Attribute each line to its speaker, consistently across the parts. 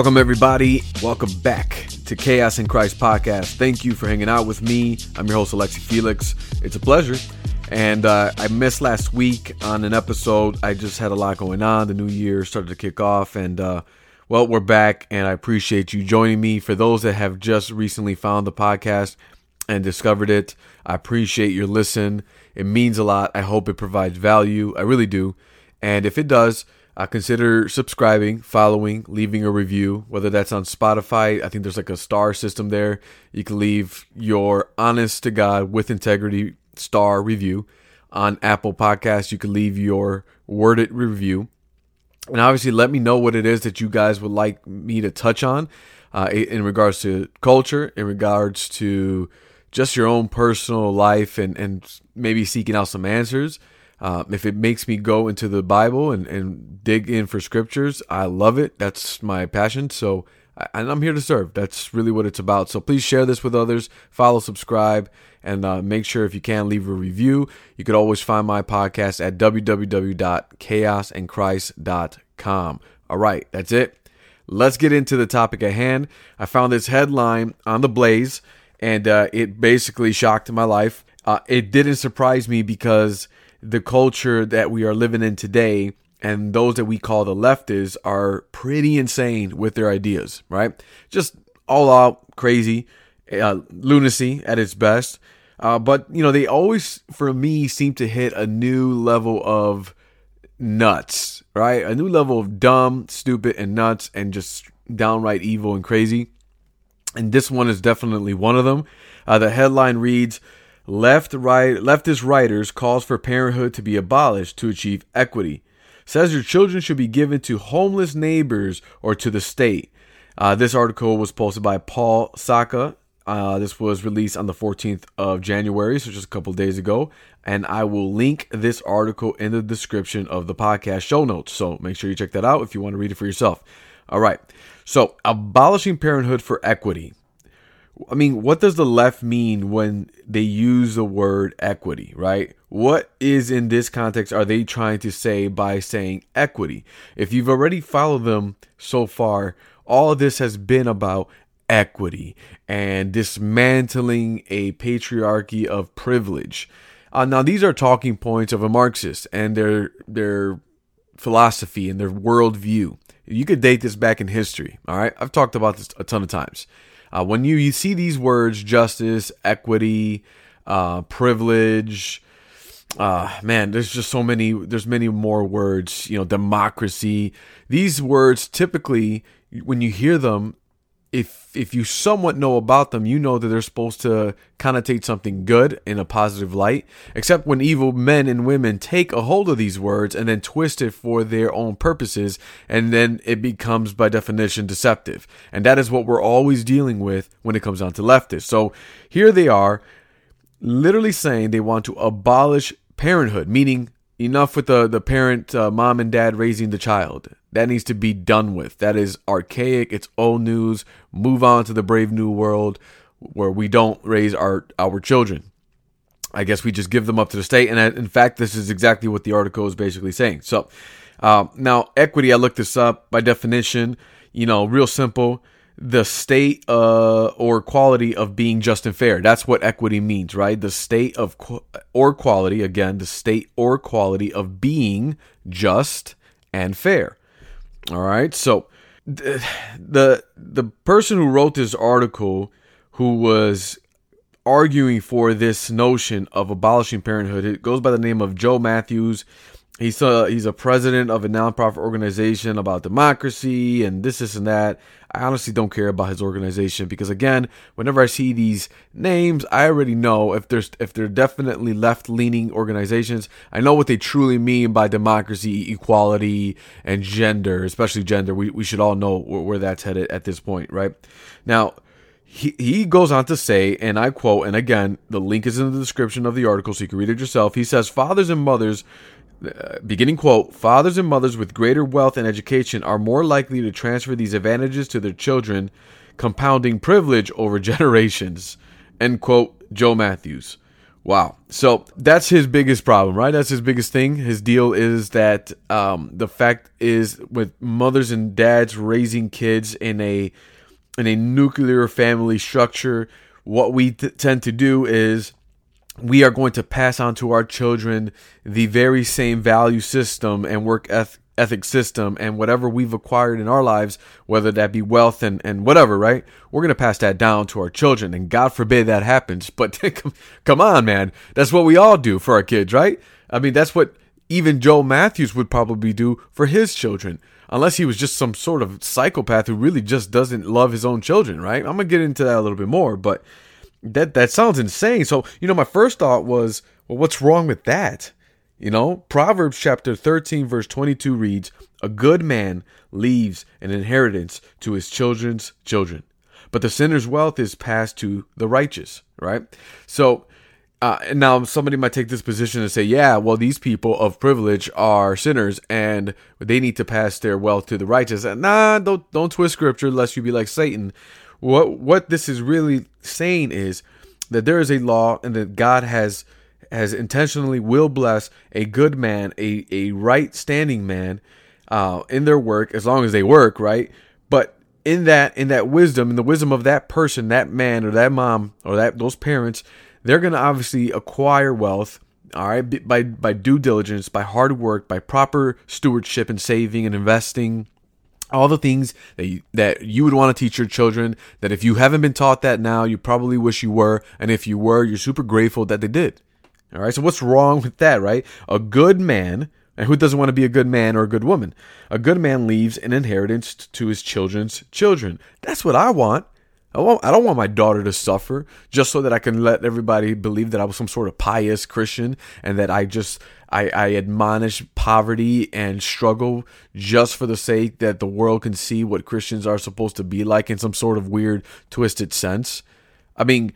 Speaker 1: Welcome, everybody. Welcome back to Chaos and Christ podcast. Thank you for hanging out with me. I'm your host, Alexsy Felix. It's a pleasure. And uh, I missed last week on an episode. I just had a lot going on. The new year started to kick off, and uh, well, we're back, and I appreciate you joining me. For those that have just recently found the podcast and discovered it, I appreciate your listen. It means a lot. I hope it provides value. I really do. And if it does, uh, consider subscribing, following, leaving a review, whether that's on Spotify. I think there's like a star system there. You can leave your honest to God with integrity star review. On Apple Podcasts, you can leave your worded review. And obviously, let me know what it is that you guys would like me to touch on uh, in regards to culture, in regards to just your own personal life, and, and maybe seeking out some answers. Uh, if it makes me go into the Bible and, and dig in for scriptures, I love it. That's my passion. So, and I'm here to serve. That's really what it's about. So please share this with others, follow, subscribe, and uh, make sure if you can leave a review. You could always find my podcast at www.chaosandchrist.com. All right, that's it. Let's get into the topic at hand. I found this headline on the Blaze, and uh, it basically shocked my life. Uh, it didn't surprise me because the culture that we are living in today and those that we call the leftists are pretty insane with their ideas, right? Just all out crazy, uh, lunacy at its best. Uh, but, you know, they always, for me, seem to hit a new level of nuts, right? A new level of dumb, stupid, and nuts, and just downright evil and crazy. And this one is definitely one of them. Uh, the headline reads Left right leftist writers calls for parenthood to be abolished to achieve equity. Says your children should be given to homeless neighbors or to the state. Uh, this article was posted by Paul Sacca. Uh, this was released on the 14th of January, so just a couple days ago. And I will link this article in the description of the podcast show notes. So make sure you check that out if you want to read it for yourself. All right. So, abolishing parenthood for equity. I mean, what does the left mean when they use the word equity, right? What is in this context are they trying to say by saying equity? If you've already followed them so far, all of this has been about equity and dismantling a patriarchy of privilege. Uh, now, these are talking points of a Marxist and their their philosophy and their worldview. You could date this back in history. All right, I've talked about this a ton of times. Uh, when you, you see these words, justice, equity, uh, privilege, uh, man, there's just so many, there's many more words, you know, democracy. These words typically, when you hear them, if if you somewhat know about them, you know that they're supposed to connotate something good in a positive light. Except when evil men and women take a hold of these words and then twist it for their own purposes, and then it becomes by definition deceptive. And that is what we're always dealing with when it comes down to leftists. So here they are, literally saying they want to abolish parenthood, meaning enough with the the parent, uh, mom and dad raising the child. That needs to be done with. That is archaic. It's old news. Move on to the brave new world where we don't raise our our children. I guess we just give them up to the state. And in fact, this is exactly what the article is basically saying. So uh, now, equity. I looked this up by definition. You know, real simple the state uh, or quality of being just and fair. That's what equity means, right? The state of qu- or quality, again, the state or quality of being just and fair. All right. So the the, the person who wrote this article who was arguing for this notion of abolishing parenthood, it goes by the name of Joe Matthews. He's a he's a president of a nonprofit organization about democracy and this, this, and that. I honestly don't care about his organization because again, whenever I see these names, I already know if there's if they're definitely left leaning organizations. I know what they truly mean by democracy, equality, and gender, especially gender. We we should all know where, where that's headed at this point, right? Now. He, he goes on to say, and I quote, and again, the link is in the description of the article so you can read it yourself. He says, Fathers and mothers beginning quote fathers and mothers with greater wealth and education are more likely to transfer these advantages to their children compounding privilege over generations end quote joe matthews Wow. So that's his biggest problem, right? That's his biggest thing. His deal is that um, the fact is with mothers and dads raising kids in a in a nuclear family structure, what we t- tend to do is we are going to pass on to our children the very same value system and work eth- ethic system and whatever we've acquired in our lives, whether that be wealth and, and whatever, right? We're going to pass that down to our children. And God forbid that happens. But come on, man. That's what we all do for our kids, right? I mean, that's what even Joe Matthews would probably do for his children. Unless he was just some sort of psychopath who really just doesn't love his own children, right? I'm going to get into that a little bit more, but that that sounds insane. So, you know, my first thought was, well, what's wrong with that? You know, Proverbs chapter 13, verse 22 reads, A good man leaves an inheritance to his children's children, but the sinner's wealth is passed to the righteous, right? So, uh, now somebody might take this position and say, yeah, well, these people of privilege are sinners and they need to pass their wealth to the righteous. And nah, don't, don't twist scripture lest you be like Satan. What, what this is really saying is that there is a law and that God has has intentionally will bless a good man, a, a right standing man, uh, in their work as long as they work, right? But in that in that wisdom, in the wisdom of that person, that man or that mom or that those parents, they're gonna obviously acquire wealth, all right, by by due diligence, by hard work, by proper stewardship and saving and investing all the things that you, that you would want to teach your children that if you haven't been taught that now you probably wish you were and if you were you're super grateful that they did all right. So what's wrong with that, right? A good man, and who doesn't want to be a good man or a good woman? A good man leaves an inheritance to his children's children. That's what I want. I, want, I don't want my daughter to suffer just so that I can let everybody believe that I was some sort of pious Christian and that I just I, I admonish poverty and struggle just for the sake that the world can see what Christians are supposed to be like in some sort of weird twisted sense. I mean,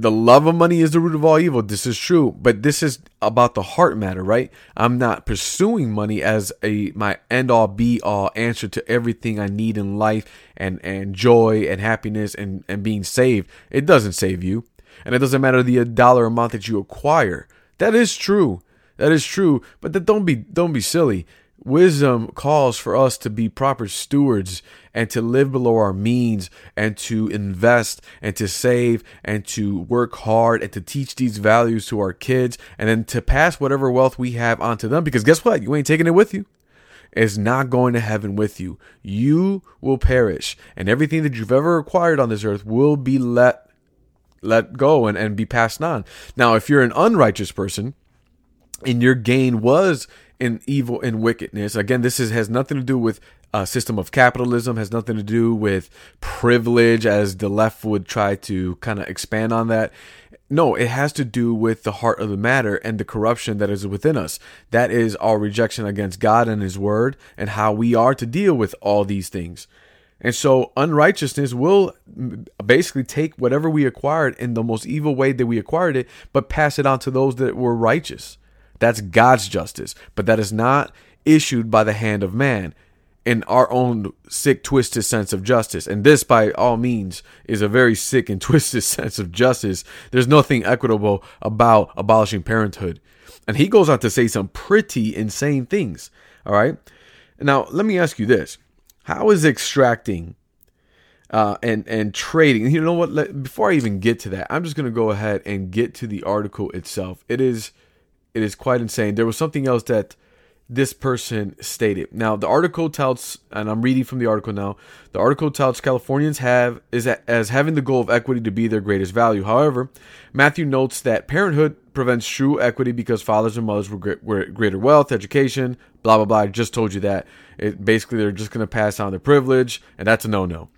Speaker 1: the love of money is the root of all evil. This is true, but this is about the heart matter, right? I'm not pursuing money as a my end all be all answer to everything I need in life and and joy and happiness and and being saved. It doesn't save you, and it doesn't matter the dollar amount that you acquire. That is true. That is true, but that don't be don't be silly. Wisdom calls for us to be proper stewards and to live below our means and to invest and to save and to work hard and to teach these values to our kids and then to pass whatever wealth we have onto them. Because guess what? You ain't taking it with you. It's not going to heaven with you. You will perish, and everything that you've ever acquired on this earth will be let let go and, and be passed on. Now, if you're an unrighteous person and your gain was in evil and wickedness. Again, this is, has nothing to do with a system of capitalism, has nothing to do with privilege, as the left would try to kind of expand on that. No, it has to do with the heart of the matter and the corruption that is within us. That is our rejection against God and His Word and how we are to deal with all these things. And so unrighteousness will basically take whatever we acquired in the most evil way that we acquired it, but pass it on to those that were righteous. That's God's justice, but that is not issued by the hand of man in our own sick, twisted sense of justice. And this, by all means, is a very sick and twisted sense of justice. There's nothing equitable about abolishing parenthood. And he goes on to say some pretty insane things. All right. Now, let me ask you this How is extracting uh, and and trading. You know what? Let, before I even get to that, I'm just gonna go ahead and get to the article itself. It is it is quite insane. There was something else that this person stated. Now, the article touts, and I'm reading from the article now. The article touts Californians have is as having the goal of equity to be their greatest value. However, Matthew notes that parenthood prevents true equity because fathers and mothers were, greater wealth, education, blah blah blah. I just told you that. It, basically, they're just going to pass on their privilege, and that's a no-no.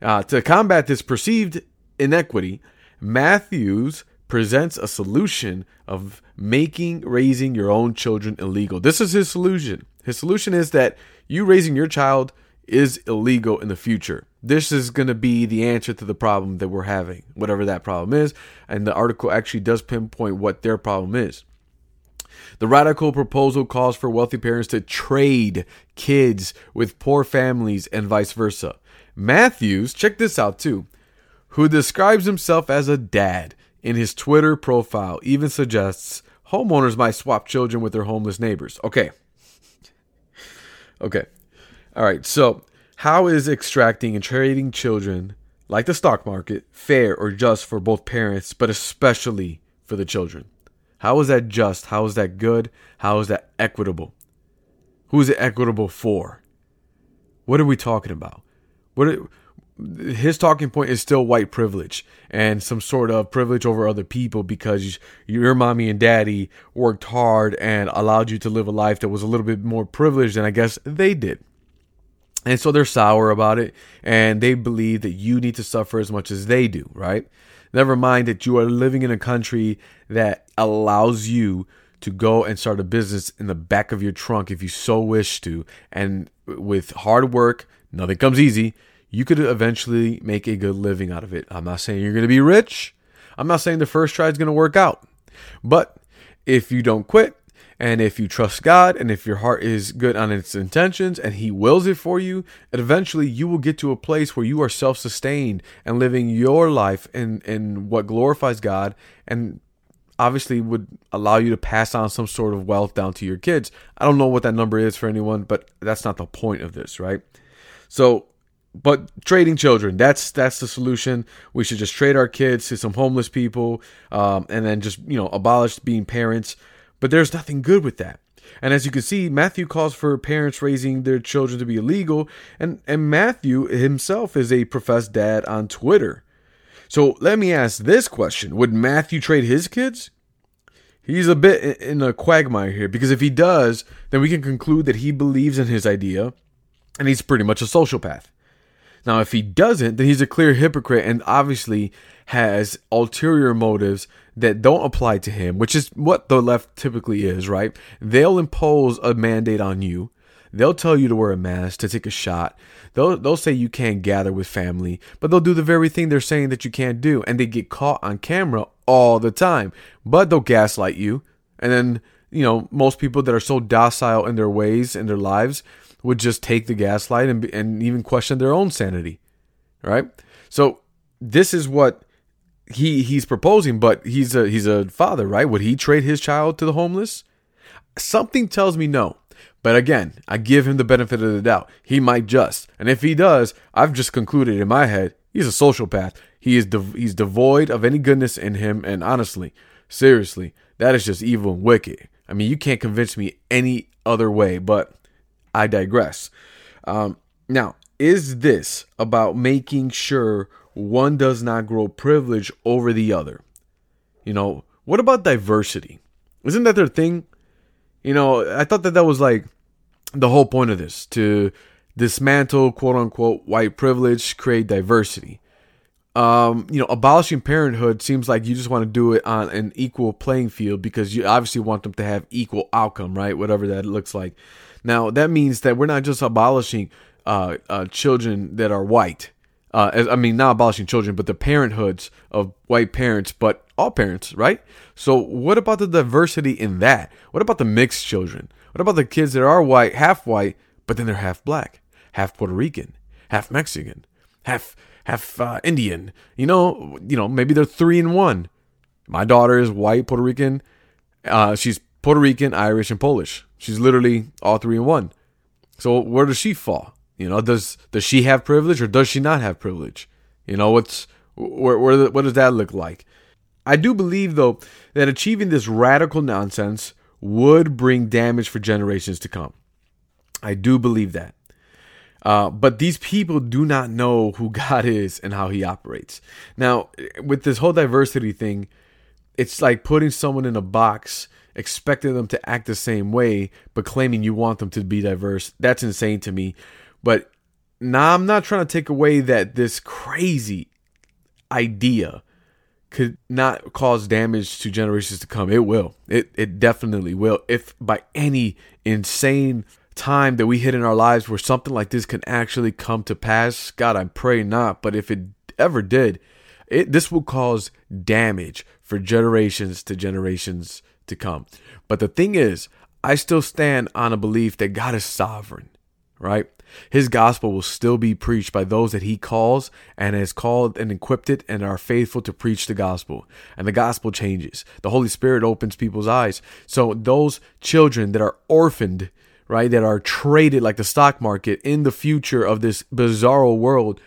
Speaker 1: Uh, to combat this perceived inequity, Matthews presents a solution of making raising your own children illegal. This is his solution. His solution is that you raising your child is illegal in the future. This is going to be the answer to the problem that we're having, whatever that problem is. And the article actually does pinpoint what their problem is. The radical proposal calls for wealthy parents to trade kids with poor families and vice versa. Matthews, check this out too, who describes himself as a dad, in his Twitter profile even suggests homeowners might swap children with their homeless neighbors. Okay. Okay. All right. So, how is extracting and trading children, like the stock market, fair or just for both parents, but especially for the children? How is that just? How is that good? How is that equitable? Who is it equitable for? What are we talking about? What are, his talking point is still white privilege and some sort of privilege over other people because your mommy and daddy worked hard and allowed you to live a life that was a little bit more privileged than I guess they did. And so they're sour about it and they believe that you need to suffer as much as they do, right? Never mind that you are living in a country that allows you to go and start a business in the back of your trunk if you so wish to. And with hard work, nothing comes easy you could eventually make a good living out of it. I'm not saying you're going to be rich. I'm not saying the first try is going to work out. But if you don't quit and if you trust God and if your heart is good on its intentions and He wills it for you, eventually you will get to a place where you are self sustained and living your life in, in what glorifies God and obviously would allow you to pass on some sort of wealth down to your kids. I don't know what that number is for anyone, but that's not the point of this, right? So but trading children that's that's the solution. We should just trade our kids to some homeless people um, and then just you know abolish being parents. But there's nothing good with that. And as you can see matthew calls for parents raising their children to be illegal and and matthew himself is a professed dad on twitter. So let me ask this question. Would matthew trade his kids? He's a bit in a quagmire here because if he does then we can conclude that he believes in his idea and he's pretty much a sociopath now, if he doesn't, then he's a clear hypocrite and obviously has ulterior motives that don't apply to him, which is what the left typically is, right? They'll impose a mandate on you. They'll tell you to wear a mask, to take a shot. They'll, they'll say you can't gather with family, but they'll do the very thing they're saying that you can't do. And they get caught on camera all the time. But they'll gaslight you. And then, you know, most people that are so docile in their ways, in their lives, would just take the gaslight and, and even question their own sanity, right? So this is what he he's proposing, but he's a he's a father, right? Would he trade his child to the homeless? Something tells me no. But again, I give him the benefit of the doubt. He might just, and if he does, I've just concluded in my head he's a sociopath. He is de- he's devoid of any goodness in him, and honestly, seriously, that is just evil and wicked. I mean, you can't convince me any other way. But I digress. Um, now, is this about making sure one does not grow privilege over the other? You know, what about diversity? Isn't that their thing? You know, I thought that that was like the whole point of this to dismantle quote unquote white privilege, create diversity. Um, you know, abolishing parenthood seems like you just want to do it on an equal playing field because you obviously want them to have equal outcome, right? Whatever that looks like. Now, that means that we're not just abolishing uh, uh, children that are white. Uh, as, I mean, not abolishing children, but the parenthoods of white parents, but all parents, right? So, what about the diversity in that? What about the mixed children? What about the kids that are white, half white, but then they're half black, half Puerto Rican, half Mexican, half half uh, Indian? You know, you know, maybe they're three in one. My daughter is white, Puerto Rican. Uh, she's Puerto Rican, Irish, and Polish. She's literally all three in one. So where does she fall? You know, does does she have privilege or does she not have privilege? You know, what's where, where what does that look like? I do believe though that achieving this radical nonsense would bring damage for generations to come. I do believe that. Uh, but these people do not know who God is and how He operates. Now, with this whole diversity thing, it's like putting someone in a box expecting them to act the same way, but claiming you want them to be diverse. That's insane to me. But now I'm not trying to take away that this crazy idea could not cause damage to generations to come. It will. It it definitely will. If by any insane time that we hit in our lives where something like this can actually come to pass, God, I pray not. But if it ever did, it this will cause damage for generations to generations to come. But the thing is, I still stand on a belief that God is sovereign, right? His gospel will still be preached by those that he calls and has called and equipped it and are faithful to preach the gospel. And the gospel changes. The Holy Spirit opens people's eyes. So those children that are orphaned, right, that are traded like the stock market in the future of this bizarro world,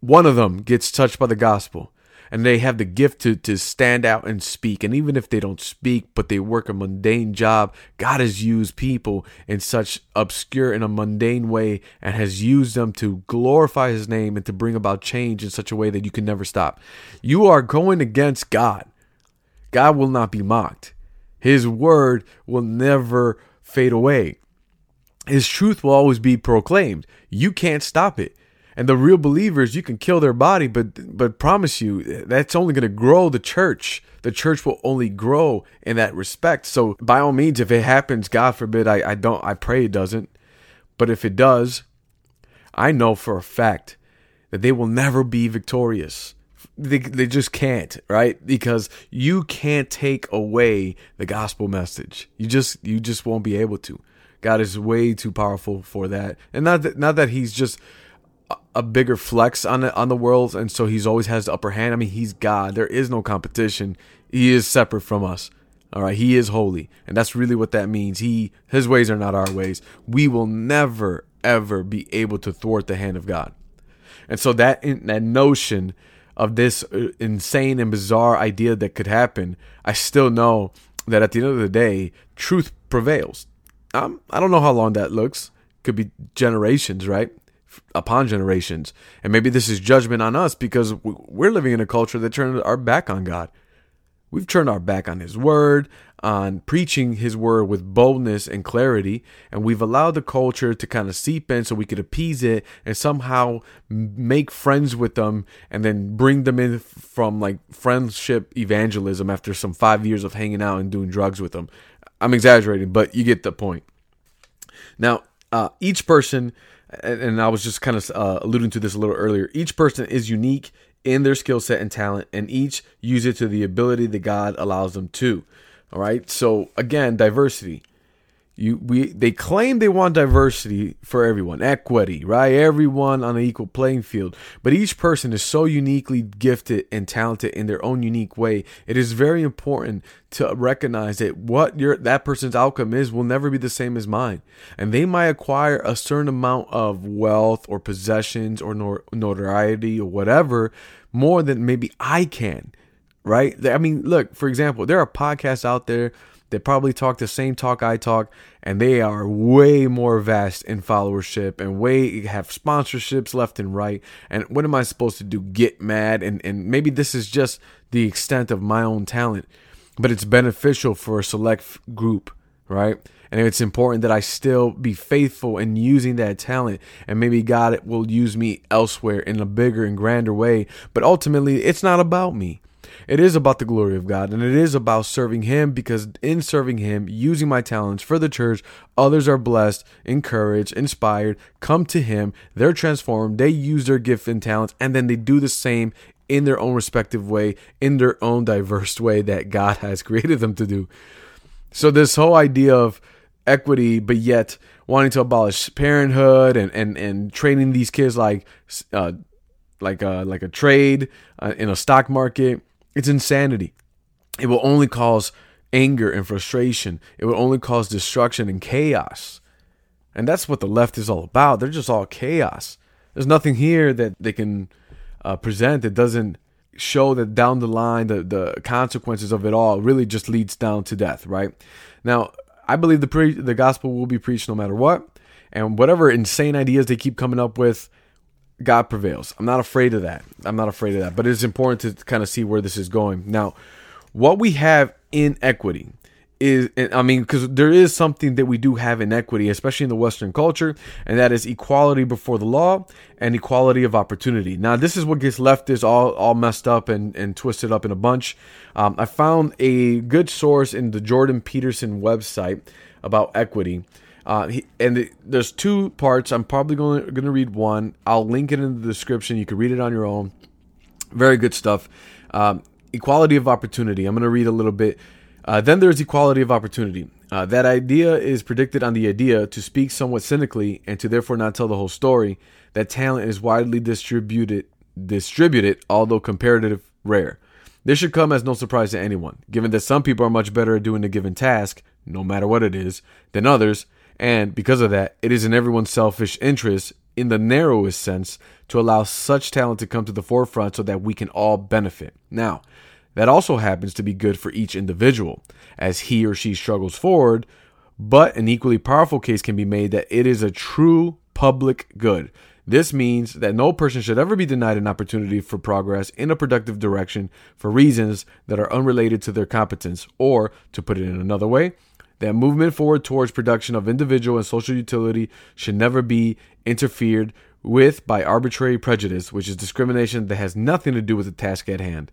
Speaker 1: one of them gets touched by the gospel and they have the gift to, to stand out and speak. And even if they don't speak, but they work a mundane job, God has used people in such obscure and a mundane way and has used them to glorify his name and to bring about change in such a way that you can never stop. You are going against God. God will not be mocked. His word will never fade away. His truth will always be proclaimed. You can't stop it. And the real believers, you can kill their body, but but promise you, that's only going to grow the church. The church will only grow in that respect. So by all means, if it happens, God forbid, I, I don't, I pray it doesn't. But if it does, I know for a fact that they will never be victorious. They, they just can't, right? Because you can't take away the gospel message. You just you just won't be able to. God is way too powerful for that. And not that not that he's just a bigger flex on the on the world, and so he's always has the upper hand. I mean, he's God. There is no competition. He is separate from us. All right, he is holy, and that's really what that means. He his ways are not our ways. We will never ever be able to thwart the hand of God. And so that that notion of this uh, insane and bizarre idea that could happen, I still know that at the end of the day, truth prevails. Um, I don't know how long that looks. Could be generations, right? upon generations. And maybe this is judgment on us because we're living in a culture that turned our back on God. We've turned our back on His Word, on preaching His Word with boldness and clarity, and we've allowed the culture to kind of seep in so we could appease it and somehow make friends with them and then bring them in from like friendship evangelism after some five years of hanging out and doing drugs with them. I'm exaggerating, but you get the point. Now, uh, each person and I was just kind of uh, alluding to this a little earlier. Each person is unique in their skill set and talent, and each use it to the ability that God allows them to. All right. So again, diversity. You we they claim they want diversity for everyone, equity, right? Everyone on an equal playing field. But each person is so uniquely gifted and talented in their own unique way. It is very important to recognize that what your that person's outcome is will never be the same as mine. And they might acquire a certain amount of wealth or possessions or notoriety or whatever more than maybe I can. Right? I mean, look, for example, there are podcasts out there that probably talk the same talk I talk, and they are way more vast in followership and way have sponsorships left and right. And what am I supposed to do? Get mad? And, and maybe this is just the extent of my own talent, but it's beneficial for a select group, right? And it's important that I still be faithful in using that talent. And maybe God will use me elsewhere in a bigger and grander way. But ultimately, it's not about me. It is about the glory of God and it is about serving Him because in serving Him, using my talents for the church, others are blessed, encouraged, inspired, come to Him, they're transformed, they use their gift and talents, and then they do the same in their own respective way, in their own diverse way that God has created them to do. So, this whole idea of equity, but yet wanting to abolish parenthood and, and, and training these kids like, uh, like a, like a trade uh, in a stock market it's insanity. It will only cause anger and frustration. It will only cause destruction and chaos. And that's what the left is all about. They're just all chaos. There's nothing here that they can uh, present that doesn't show that down the line the, the consequences of it all really just leads down to death, right? Now, I believe the pre- the gospel will be preached no matter what. And whatever insane ideas they keep coming up with, God prevails. I'm not afraid of that. I'm not afraid of that. But it's important to kind of see where this is going. Now, what we have in equity is, I mean, because there is something that we do have in equity, especially in the Western culture, and that is equality before the law and equality of opportunity. Now, this is what gets leftists all, all messed up and, and twisted up in a bunch. Um, I found a good source in the Jordan Peterson website about equity. Uh, he, and the, there's two parts. I'm probably going to read one. I'll link it in the description. You can read it on your own. Very good stuff. Um, equality of opportunity. I'm going to read a little bit. Uh, then there's equality of opportunity. Uh, that idea is predicted on the idea to speak somewhat cynically and to therefore not tell the whole story. That talent is widely distributed, distributed, although comparative rare. This should come as no surprise to anyone, given that some people are much better at doing a given task, no matter what it is, than others, and because of that, it is in everyone's selfish interest, in the narrowest sense, to allow such talent to come to the forefront so that we can all benefit. Now, that also happens to be good for each individual as he or she struggles forward, but an equally powerful case can be made that it is a true public good. This means that no person should ever be denied an opportunity for progress in a productive direction for reasons that are unrelated to their competence, or, to put it in another way, that movement forward towards production of individual and social utility should never be interfered with by arbitrary prejudice, which is discrimination that has nothing to do with the task at hand.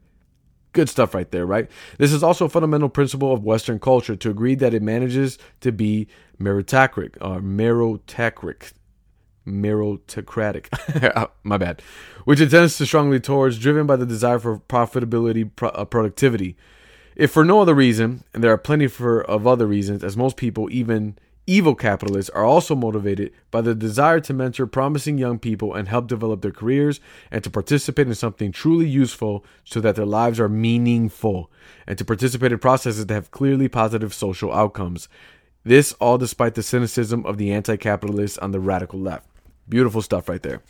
Speaker 1: Good stuff right there, right? This is also a fundamental principle of Western culture to agree that it manages to be meritocratic or uh, meritocratic. Meritocratic, my bad, which it tends to strongly towards, driven by the desire for profitability, pro- uh, productivity. If for no other reason, and there are plenty for of other reasons, as most people, even evil capitalists, are also motivated by the desire to mentor promising young people and help develop their careers and to participate in something truly useful so that their lives are meaningful and to participate in processes that have clearly positive social outcomes. This all despite the cynicism of the anti capitalists on the radical left. Beautiful stuff right there.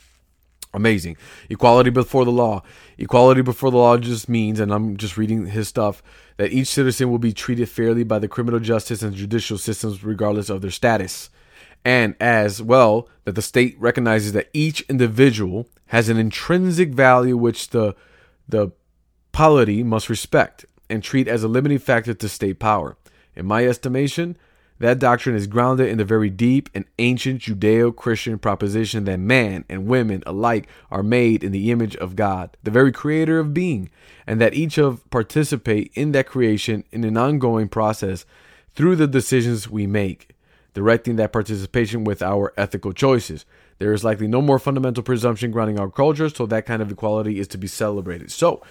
Speaker 1: Amazing. Equality before the law. Equality before the law just means, and I'm just reading his stuff, that each citizen will be treated fairly by the criminal justice and judicial systems regardless of their status. And as well, that the state recognizes that each individual has an intrinsic value which the the polity must respect and treat as a limiting factor to state power. In my estimation, that doctrine is grounded in the very deep and ancient Judeo Christian proposition that man and women alike are made in the image of God, the very creator of being, and that each of participate in that creation in an ongoing process through the decisions we make, directing that participation with our ethical choices. There is likely no more fundamental presumption grounding our culture, so that kind of equality is to be celebrated. So,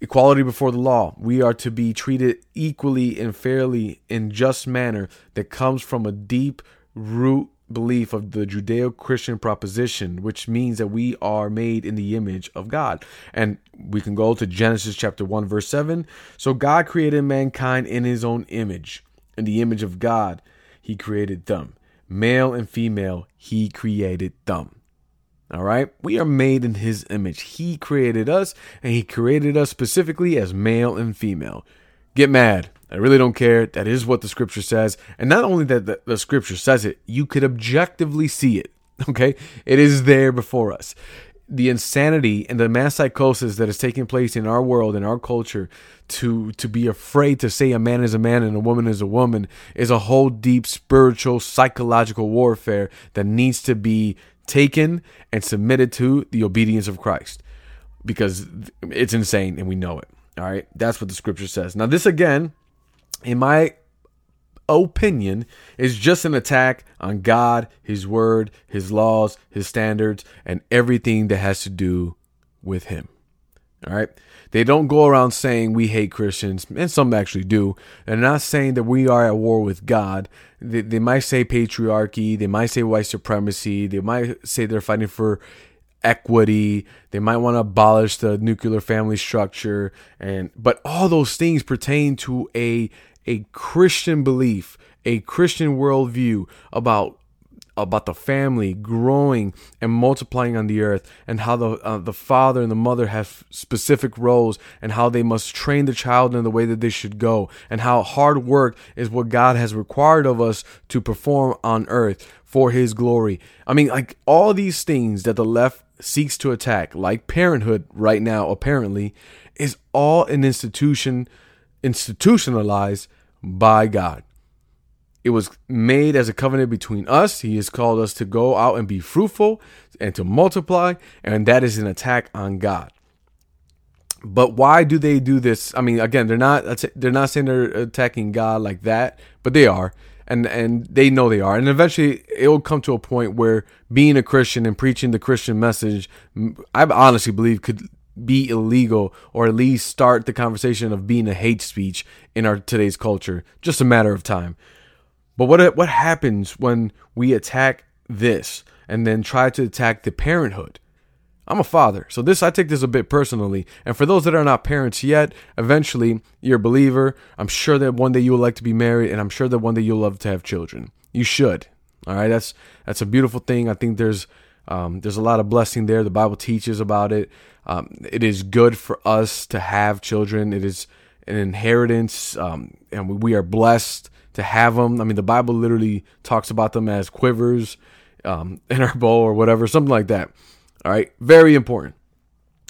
Speaker 1: equality before the law. We are to be treated equally and fairly in just manner that comes from a deep root belief of the Judeo Christian proposition, which means that we are made in the image of God. And we can go to Genesis chapter 1, verse 7. So God created mankind in his own image. In the image of God, he created them. Male and female, he created them. All right. We are made in his image. He created us and he created us specifically as male and female. Get mad. I really don't care. That is what the scripture says. And not only that the, the scripture says it, you could objectively see it. Okay. It is there before us. The insanity and the mass psychosis that is taking place in our world, in our culture, to to be afraid to say a man is a man and a woman is a woman is a whole deep spiritual psychological warfare that needs to be taken and submitted to the obedience of Christ because it's insane and we know it. All right. That's what the scripture says. Now, this again, in my opinion, is just an attack on God, His word, His laws, His standards, and everything that has to do with Him. All right. They don't go around saying we hate Christians, and some actually do. They're not saying that we are at war with God. They, they might say patriarchy, they might say white supremacy, they might say they're fighting for equity, they might want to abolish the nuclear family structure, and but all those things pertain to a a Christian belief, a Christian worldview about about the family growing and multiplying on the earth and how the uh, the father and the mother have specific roles and how they must train the child in the way that they should go and how hard work is what God has required of us to perform on earth for his glory. I mean like all these things that the left seeks to attack like parenthood right now apparently is all an institution institutionalized by God. It was made as a covenant between us. He has called us to go out and be fruitful and to multiply, and that is an attack on God. But why do they do this? I mean, again, they're not they're not saying they're attacking God like that, but they are. And and they know they are. And eventually it will come to a point where being a Christian and preaching the Christian message, I honestly believe could be illegal or at least start the conversation of being a hate speech in our today's culture. Just a matter of time. But what what happens when we attack this and then try to attack the parenthood? I'm a father, so this I take this a bit personally. And for those that are not parents yet, eventually you're a believer. I'm sure that one day you will like to be married, and I'm sure that one day you'll love to have children. You should. All right, that's that's a beautiful thing. I think there's um, there's a lot of blessing there. The Bible teaches about it. Um, it is good for us to have children. It is an inheritance, um, and we are blessed to have them. I mean, the Bible literally talks about them as quivers um, in our bow or whatever, something like that. All right, very important.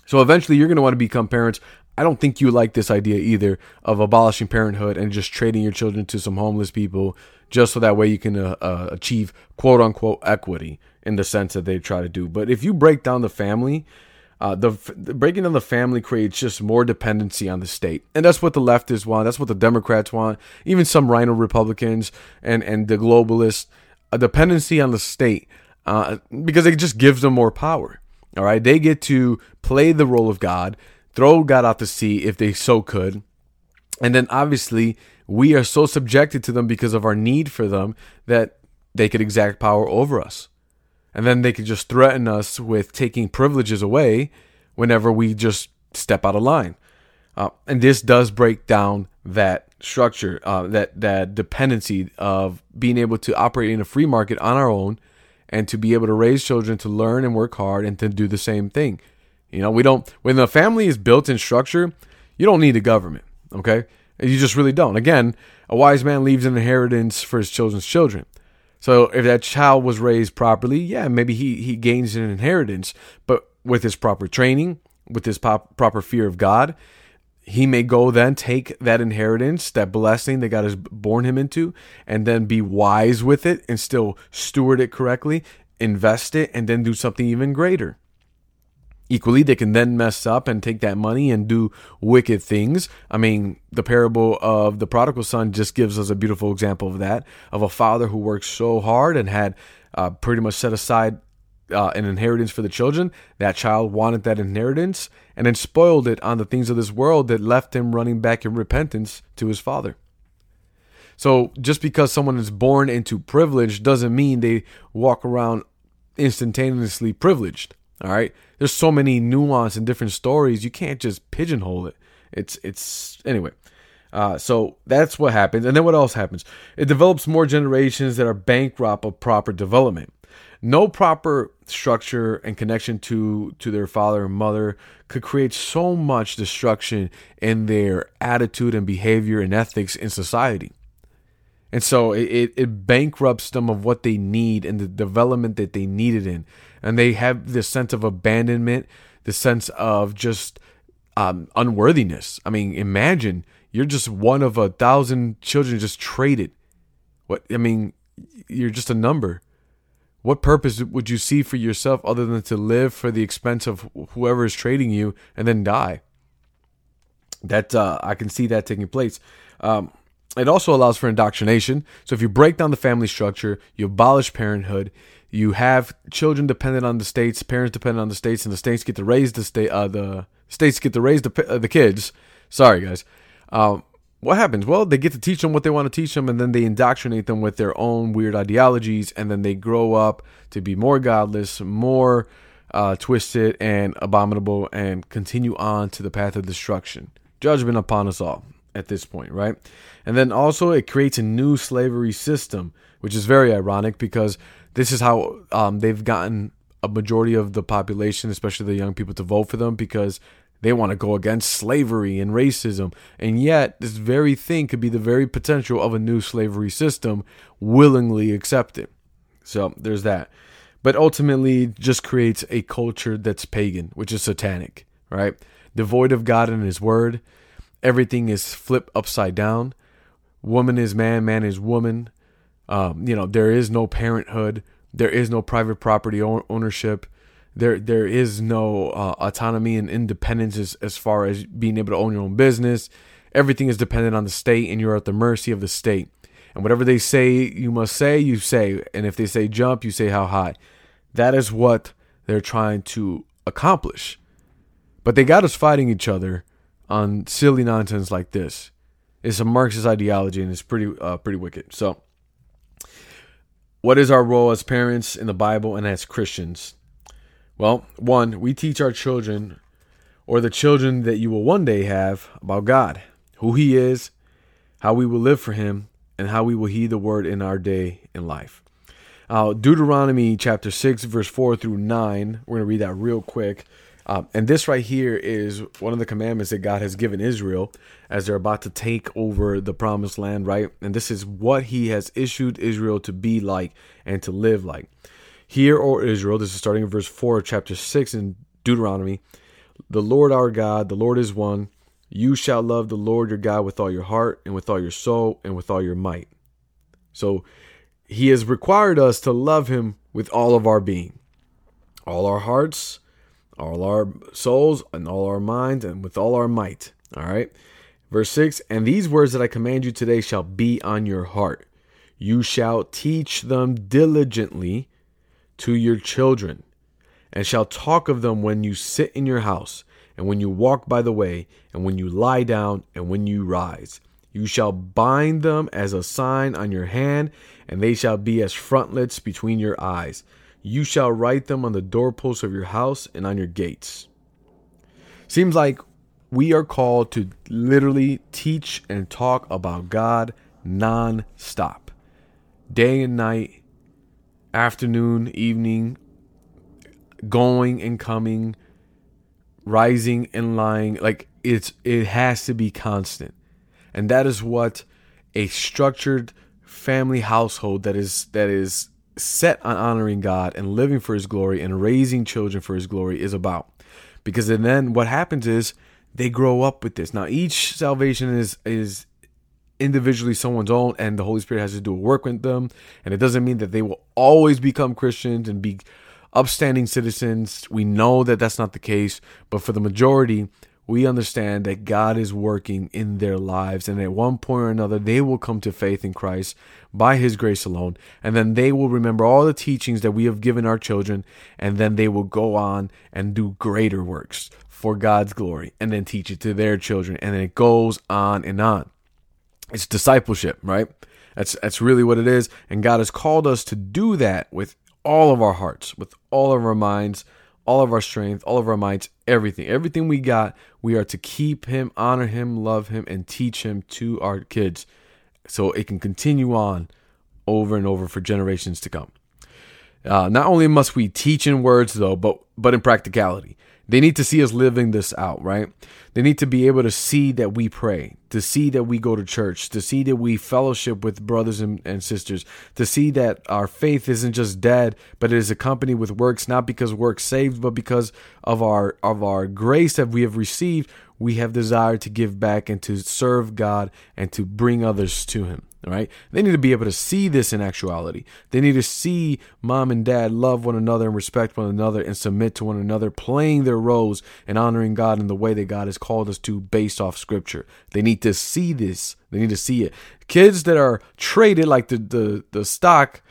Speaker 1: So eventually, you're going to want to become parents. I don't think you like this idea either of abolishing parenthood and just trading your children to some homeless people just so that way you can uh, uh, achieve quote unquote equity in the sense that they try to do. But if you break down the family, uh, the, the, breaking down the family creates just more dependency on the state, and that's what the leftists want. That's what the Democrats want. Even some RINO Republicans and and the globalists, a dependency on the state uh, because it just gives them more power. All right, they get to play the role of God, throw God out to sea if they so could, and then obviously we are so subjected to them because of our need for them that they could exact power over us. And then they could just threaten us with taking privileges away whenever we just step out of line. Uh, and this does break down that structure, uh, that that dependency of being able to operate in a free market on our own, and to be able to raise children to learn and work hard and to do the same thing. You know, we don't when the family is built in structure, you don't need a government. Okay, you just really don't. Again, a wise man leaves an inheritance for his children's children. So if that child was raised properly, yeah, maybe he, he gains an inheritance. But with his proper training, with his pop, proper fear of God, he may go then take that inheritance, that blessing that God has born him into, and then be wise with it and still steward it correctly, invest it, and then do something even greater. Equally, they can then mess up and take that money and do wicked things. I mean, the parable of the prodigal son just gives us a beautiful example of that of a father who worked so hard and had uh, pretty much set aside uh, an inheritance for the children. That child wanted that inheritance and then spoiled it on the things of this world that left him running back in repentance to his father. So, just because someone is born into privilege doesn't mean they walk around instantaneously privileged. All right. There's so many nuance and different stories. You can't just pigeonhole it. It's it's anyway. Uh, so that's what happens. And then what else happens? It develops more generations that are bankrupt of proper development. No proper structure and connection to to their father and mother could create so much destruction in their attitude and behavior and ethics in society. And so it, it bankrupts them of what they need and the development that they needed in and they have this sense of abandonment, the sense of just um, unworthiness. I mean, imagine you're just one of a thousand children just traded. What I mean, you're just a number. What purpose would you see for yourself other than to live for the expense of whoever is trading you and then die? That uh, I can see that taking place. Um, it also allows for indoctrination. So if you break down the family structure, you abolish parenthood, you have children dependent on the states, parents dependent on the states, and the states get to raise the state. Uh, the states get to raise the uh, the kids. Sorry, guys. Um, what happens? Well, they get to teach them what they want to teach them, and then they indoctrinate them with their own weird ideologies, and then they grow up to be more godless, more uh, twisted and abominable, and continue on to the path of destruction. Judgment upon us all at this point, right? And then also it creates a new slavery system, which is very ironic because this is how um, they've gotten a majority of the population, especially the young people, to vote for them because they want to go against slavery and racism. And yet, this very thing could be the very potential of a new slavery system willingly accepted. So there's that. But ultimately, just creates a culture that's pagan, which is satanic, right? Devoid of God and His Word. Everything is flipped upside down. Woman is man, man is woman. Um, you know, there is no parenthood. There is no private property ownership. There, there is no uh, autonomy and independence as, as far as being able to own your own business. Everything is dependent on the state, and you're at the mercy of the state. And whatever they say you must say, you say. And if they say jump, you say how high. That is what they're trying to accomplish. But they got us fighting each other on silly nonsense like this. It's a Marxist ideology, and it's pretty, uh, pretty wicked. So what is our role as parents in the Bible and as Christians? Well, one, we teach our children or the children that you will one day have about God, who He is, how we will live for Him, and how we will heed the word in our day in life. Uh, Deuteronomy chapter 6, verse 4 through 9. We're going to read that real quick. Um, and this right here is one of the commandments that God has given Israel as they're about to take over the promised land, right? And this is what he has issued Israel to be like and to live like. Hear, O Israel, this is starting in verse 4 of chapter 6 in Deuteronomy. The Lord our God, the Lord is one. You shall love the Lord your God with all your heart and with all your soul and with all your might. So he has required us to love him with all of our being, all our hearts, all our souls, and all our minds, and with all our might. All right. Verse 6 And these words that I command you today shall be on your heart. You shall teach them diligently to your children, and shall talk of them when you sit in your house, and when you walk by the way, and when you lie down, and when you rise. You shall bind them as a sign on your hand, and they shall be as frontlets between your eyes. You shall write them on the doorposts of your house and on your gates. Seems like we are called to literally teach and talk about God non stop, day and night, afternoon, evening, going and coming, rising and lying. Like it's it has to be constant. And that is what a structured family household that is that is set on honoring God and living for his glory and raising children for his glory is about. Because then what happens is they grow up with this. Now each salvation is is individually someone's own and the Holy Spirit has to do a work with them. And it doesn't mean that they will always become Christians and be upstanding citizens. We know that that's not the case, but for the majority, we understand that God is working in their lives, and at one point or another, they will come to faith in Christ by His grace alone, and then they will remember all the teachings that we have given our children, and then they will go on and do greater works for God's glory, and then teach it to their children, and then it goes on and on. It's discipleship, right? That's that's really what it is, and God has called us to do that with all of our hearts, with all of our minds, all of our strength, all of our minds, everything. Everything we got, we are to keep him, honor him, love him, and teach him to our kids so it can continue on over and over for generations to come. Uh, not only must we teach in words, though, but but in practicality. They need to see us living this out, right? They need to be able to see that we pray, to see that we go to church, to see that we fellowship with brothers and, and sisters, to see that our faith isn't just dead, but it is accompanied with works, not because works saved, but because of our of our grace that we have received, we have desire to give back and to serve God and to bring others to Him. Right? They need to be able to see this in actuality. They need to see mom and dad love one another and respect one another and submit to one another, playing their roles and honoring God in the way that God has called us to based off scripture. They need to see this. They need to see it. Kids that are traded like the the, the stock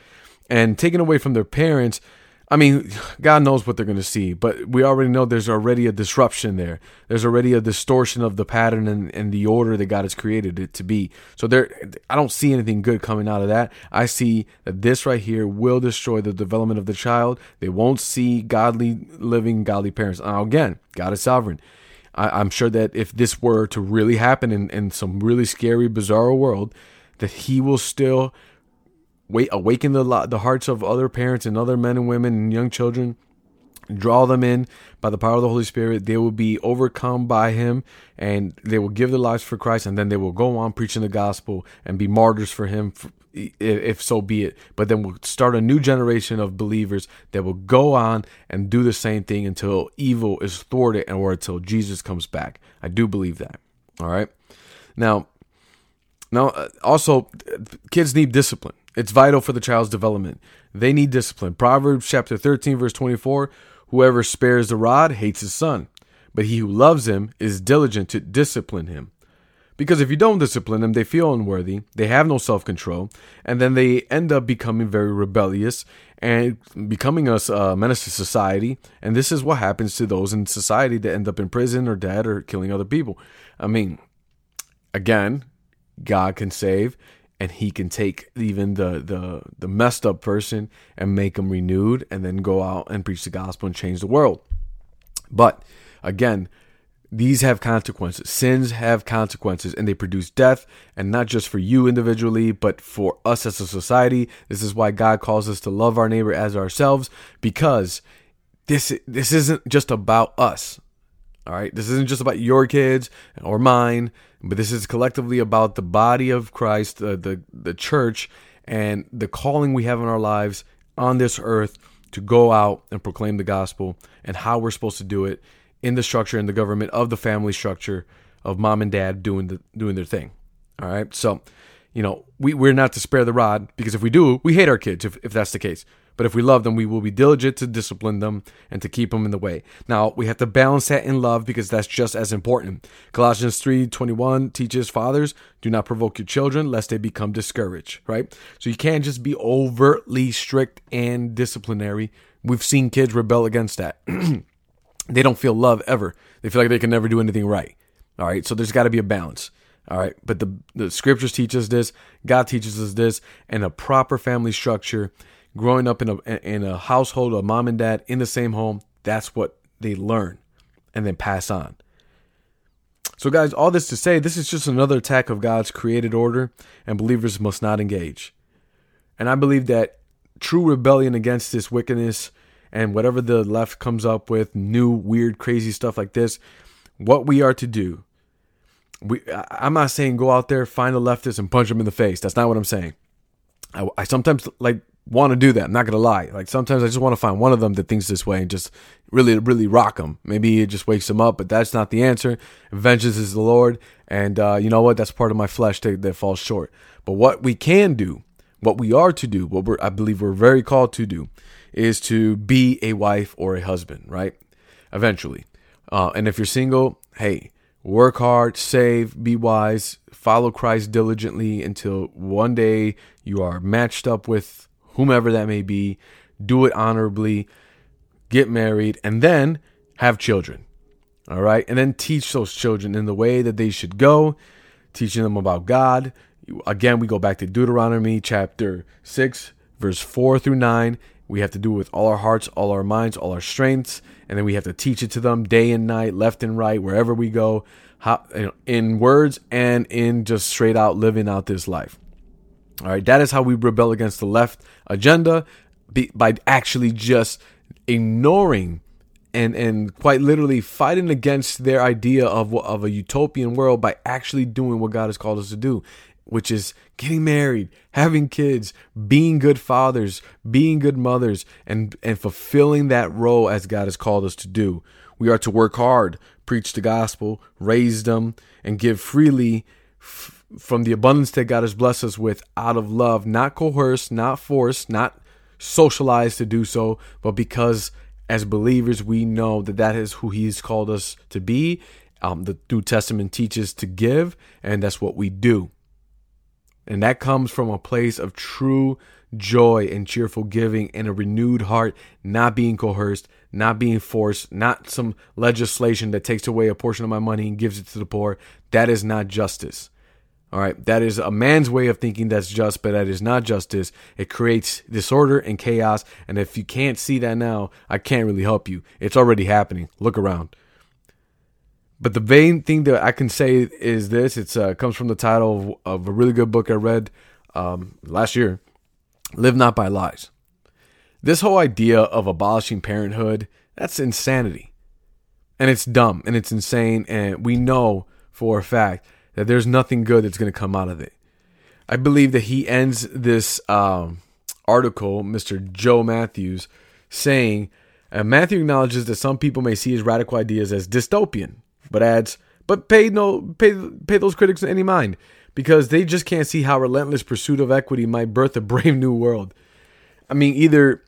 Speaker 1: and taken away from their parents I mean, God knows what they're going to see, but we already know there's already a disruption there. There's already a distortion of the pattern and, and the order that God has created it to be. So there, I don't see anything good coming out of that. I see that this right here will destroy the development of the child. They won't see godly living, godly parents. Now, again, God is sovereign. I, am sure that if this were to really happen in, in some really scary, bizarre world, that He will still wait, awaken the the hearts of other parents and other men and women and young children draw them in by the power of the Holy Spirit. They will be overcome by Him and they will give their lives for Christ and then they will go on preaching the gospel and be martyrs for Him, if so be it. But then we'll start a new generation of believers that will go on and do the same thing until evil is thwarted and or until Jesus comes back. I do believe that. All right. Now, now uh, also, kids need discipline. It's vital for the child's development. They need discipline. Proverbs chapter 13, verse 24 Whoever spares the rod hates his son, but he who loves him is diligent to discipline him. Because if you don't discipline them, they feel unworthy, they have no self control, and then they end up becoming very rebellious and becoming a uh, menace to society. And this is what happens to those in society that end up in prison or dead or killing other people. I mean, again, God can save, and he can take even the the the messed up person and make them renewed and then go out and preach the gospel and change the world. But again these have consequences. Sins have consequences and they produce death and not just for you individually but for us as a society. This is why god calls us to love our neighbor as ourselves because this this isn't just about us all right this isn't just about your kids or mine but this is collectively about the body of Christ, the, the, the church, and the calling we have in our lives on this earth to go out and proclaim the gospel and how we're supposed to do it in the structure and the government of the family structure of mom and dad doing the doing their thing. All right. So, you know, we, we're not to spare the rod because if we do, we hate our kids if, if that's the case. But if we love them, we will be diligent to discipline them and to keep them in the way. Now, we have to balance that in love because that's just as important. Colossians 3:21 teaches fathers, do not provoke your children lest they become discouraged, right? So you can't just be overtly strict and disciplinary. We've seen kids rebel against that. they don't feel love ever. They feel like they can never do anything right. All right? So there's got to be a balance. All right, but the the scriptures teach us this, God teaches us this, and a proper family structure growing up in a in a household of mom and dad in the same home, that's what they learn and then pass on. So guys, all this to say, this is just another attack of God's created order and believers must not engage. And I believe that true rebellion against this wickedness and whatever the left comes up with, new weird crazy stuff like this, what we are to do we I'm not saying go out there find a leftist and punch them in the face. That's not what I'm saying. I, I sometimes like want to do that. I'm not gonna lie. Like sometimes I just want to find one of them that thinks this way and just really, really rock them. Maybe it just wakes them up, but that's not the answer. Vengeance is the Lord, and uh, you know what? That's part of my flesh that, that falls short. But what we can do, what we are to do, what we're I believe we're very called to do, is to be a wife or a husband, right? Eventually, uh, and if you're single, hey, work hard, save, be wise, follow Christ diligently until one day you are matched up with whomever that may be, do it honorably, get married, and then have children. All right. And then teach those children in the way that they should go, teaching them about God. Again, we go back to Deuteronomy chapter 6, verse 4 through 9. We have to do it with all our hearts, all our minds, all our strengths. And then we have to teach it to them day and night, left and right, wherever we go, in words and in just straight out living out this life. All right, that is how we rebel against the left agenda by actually just ignoring and and quite literally fighting against their idea of of a utopian world by actually doing what God has called us to do, which is getting married, having kids, being good fathers, being good mothers, and and fulfilling that role as God has called us to do. We are to work hard, preach the gospel, raise them, and give freely. From the abundance that God has blessed us with out of love, not coerced, not forced, not socialized to do so, but because as believers we know that that is who He's called us to be. Um, the New Testament teaches to give, and that's what we do. And that comes from a place of true joy and cheerful giving and a renewed heart, not being coerced, not being forced, not some legislation that takes away a portion of my money and gives it to the poor. That is not justice. All right, that is a man's way of thinking that's just, but that is not justice. It creates disorder and chaos. And if you can't see that now, I can't really help you. It's already happening. Look around. But the main thing that I can say is this: it uh, comes from the title of, of, a really good book I read um, last year, "Live Not by Lies." This whole idea of abolishing parenthood that's insanity, and it's dumb and it's insane, and we know for a fact that there's nothing good that's going to come out of it. I believe that he ends this um, article, Mr. Joe Mathews, saying, uh, Matthew acknowledges that some people may see his radical ideas as dystopian, but adds, but pay no pay pay those critics any mind because they just can't see how relentless pursuit of equity might birth a brave new world. I mean, either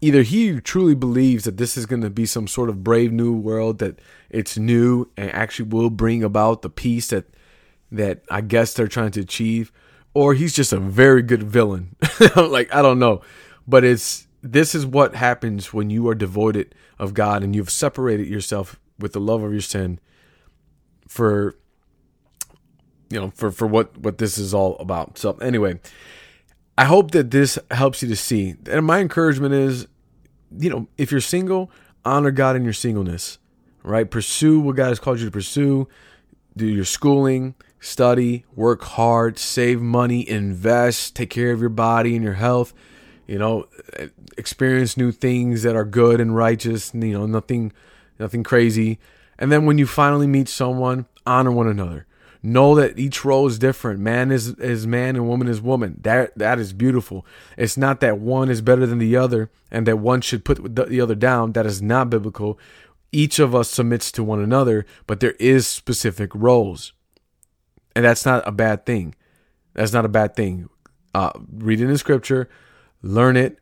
Speaker 1: either he truly believes that this is going to be some sort of brave new world that it's new and actually will bring about the peace that that I guess they're trying to achieve, or he's just a very good villain. like I don't know, but it's this is what happens when you are devoted of God and you've separated yourself with the love of your sin for you know, for for what what this is all about. So anyway, I hope that this helps you to see. And my encouragement is, you know, if you're single, honor God in your singleness. Right? Pursue what God has called you to pursue. Do your schooling, study, work hard, save money, invest, take care of your body and your health. You know, experience new things that are good and righteous. You know, nothing, nothing crazy. And then when you finally meet someone, honor one another. Know that each role is different. Man is is man and woman is woman. That that is beautiful. It's not that one is better than the other and that one should put the other down. That is not biblical. Each of us submits to one another, but there is specific roles. And that's not a bad thing. That's not a bad thing. Uh, read in the scripture, learn it,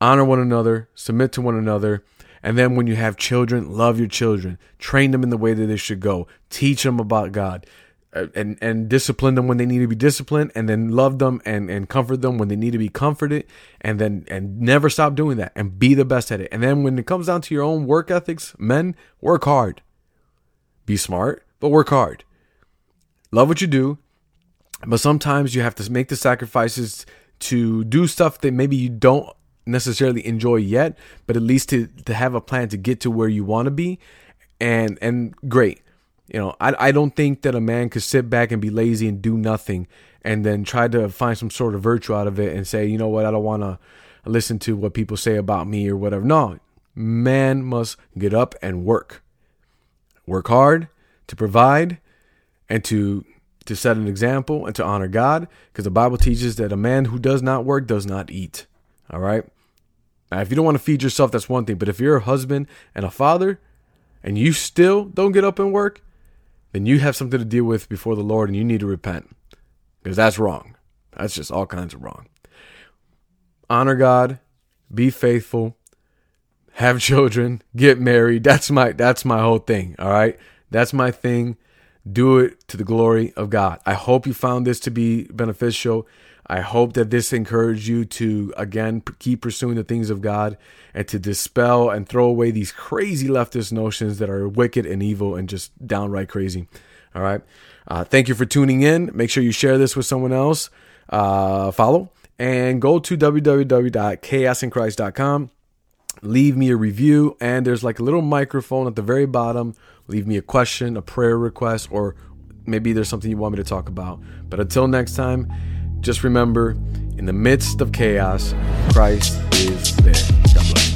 Speaker 1: honor one another, submit to one another, and then when you have children, love your children, train them in the way that they should go, teach them about God, uh, and and discipline them when they need to be disciplined, and then love them and and comfort them when they need to be comforted, and then and never stop doing that, and be the best at it. And then when it comes down to your own work ethics, men work hard, be smart, but work hard, love what you do, but sometimes you have to make the sacrifices to do stuff that maybe you don't necessarily enjoy yet, but at least to to have a plan to get to where you want to be, and and great. You know, I I don't think that a man could sit back and be lazy and do nothing, and then try to find some sort of virtue out of it and say, you know what, I don't want to listen to what people say about me or whatever. No, man must get up and work, work hard to provide, and to to set an example and to honor God, because the Bible teaches that a man who does not work does not eat. All right. Now, if you don't want to feed yourself, that's one thing. But if you're a husband and a father and you still don't get up and work, then you have something to deal with before the Lord and you need to repent because that's wrong. That's just all kinds of wrong. Honor God, be faithful, have children, get married. That's my that's my whole thing, all right? That's my thing. Do it to the glory of God. I hope you found this to be beneficial. I hope that this encouraged you to, again, keep pursuing the things of God and to dispel and throw away these crazy leftist notions that are wicked and evil and just downright crazy. All right. Uh, thank you for tuning in. Make sure you share this with someone else. Uh, follow and go to www.chaosandchrist.com. Leave me a review, and there's like a little microphone at the very bottom. Leave me a question, a prayer request, or maybe there's something you want me to talk about. But until next time, just remember, in the midst of chaos, Christ is there.